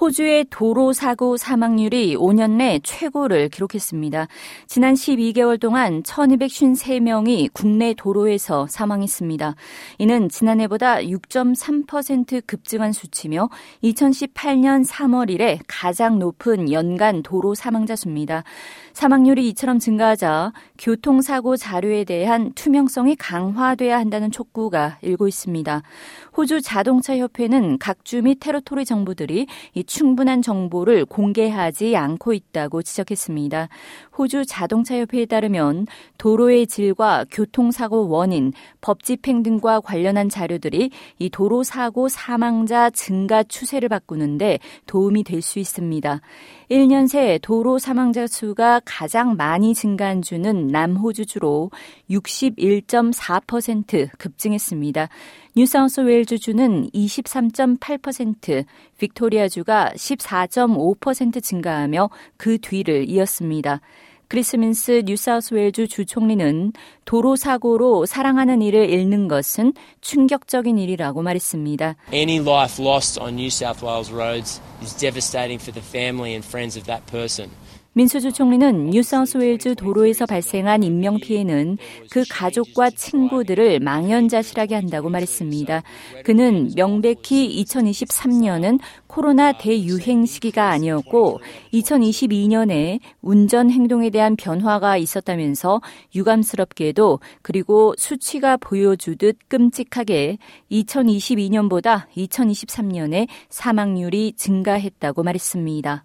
호주의 도로 사고 사망률이 5년 내 최고를 기록했습니다. 지난 12개월 동안 1253명이 국내 도로에서 사망했습니다. 이는 지난해보다 6.3% 급증한 수치며 2018년 3월 이래 가장 높은 연간 도로 사망자 수입니다. 사망률이 이처럼 증가하자 교통사고 자료에 대한 투명성이 강화돼야 한다는 촉구가 일고 있습니다. 호주 자동차 협회는 각주 및 테러토리 정부들이 이 충분한 정보를 공개하지 않고 있다고 지적했습니다. 호주 자동차 협회에 따르면 도로의 질과 교통사고 원인, 법 집행 등과 관련한 자료들이 이 도로 사고 사망자 증가 추세를 바꾸는데 도움이 될 수 있습니다. 1년 새 도로 사망자 수가 가장 많이 증가한 주는 남호주주로 61.4% 급증했습니다. 뉴사우스웨일즈주는 23.8%, 빅토리아주가 14.5% 증가하며 그 뒤를 이었습니다. 크리스민스 뉴사우스웨일주 주총리는 도로 사고로 사랑하는 이를 잃는 것은 충격적인 일이라고 말했습니다. Any life lost on New South Wales roads is devastating for the family and friends of that person. 민수주 총리는 뉴사우스웨일즈 도로에서 발생한 인명 피해는 그 가족과 친구들을 망연자실하게 한다고 말했습니다. 그는 명백히 2023년은 코로나 대유행 시기가 아니었고 2022년에 운전 행동에 대한 변화가 있었다면서 유감스럽게도 그리고 수치가 보여주듯 끔찍하게 2022년보다 2023년에 사망률이 증가했다고 말했습니다.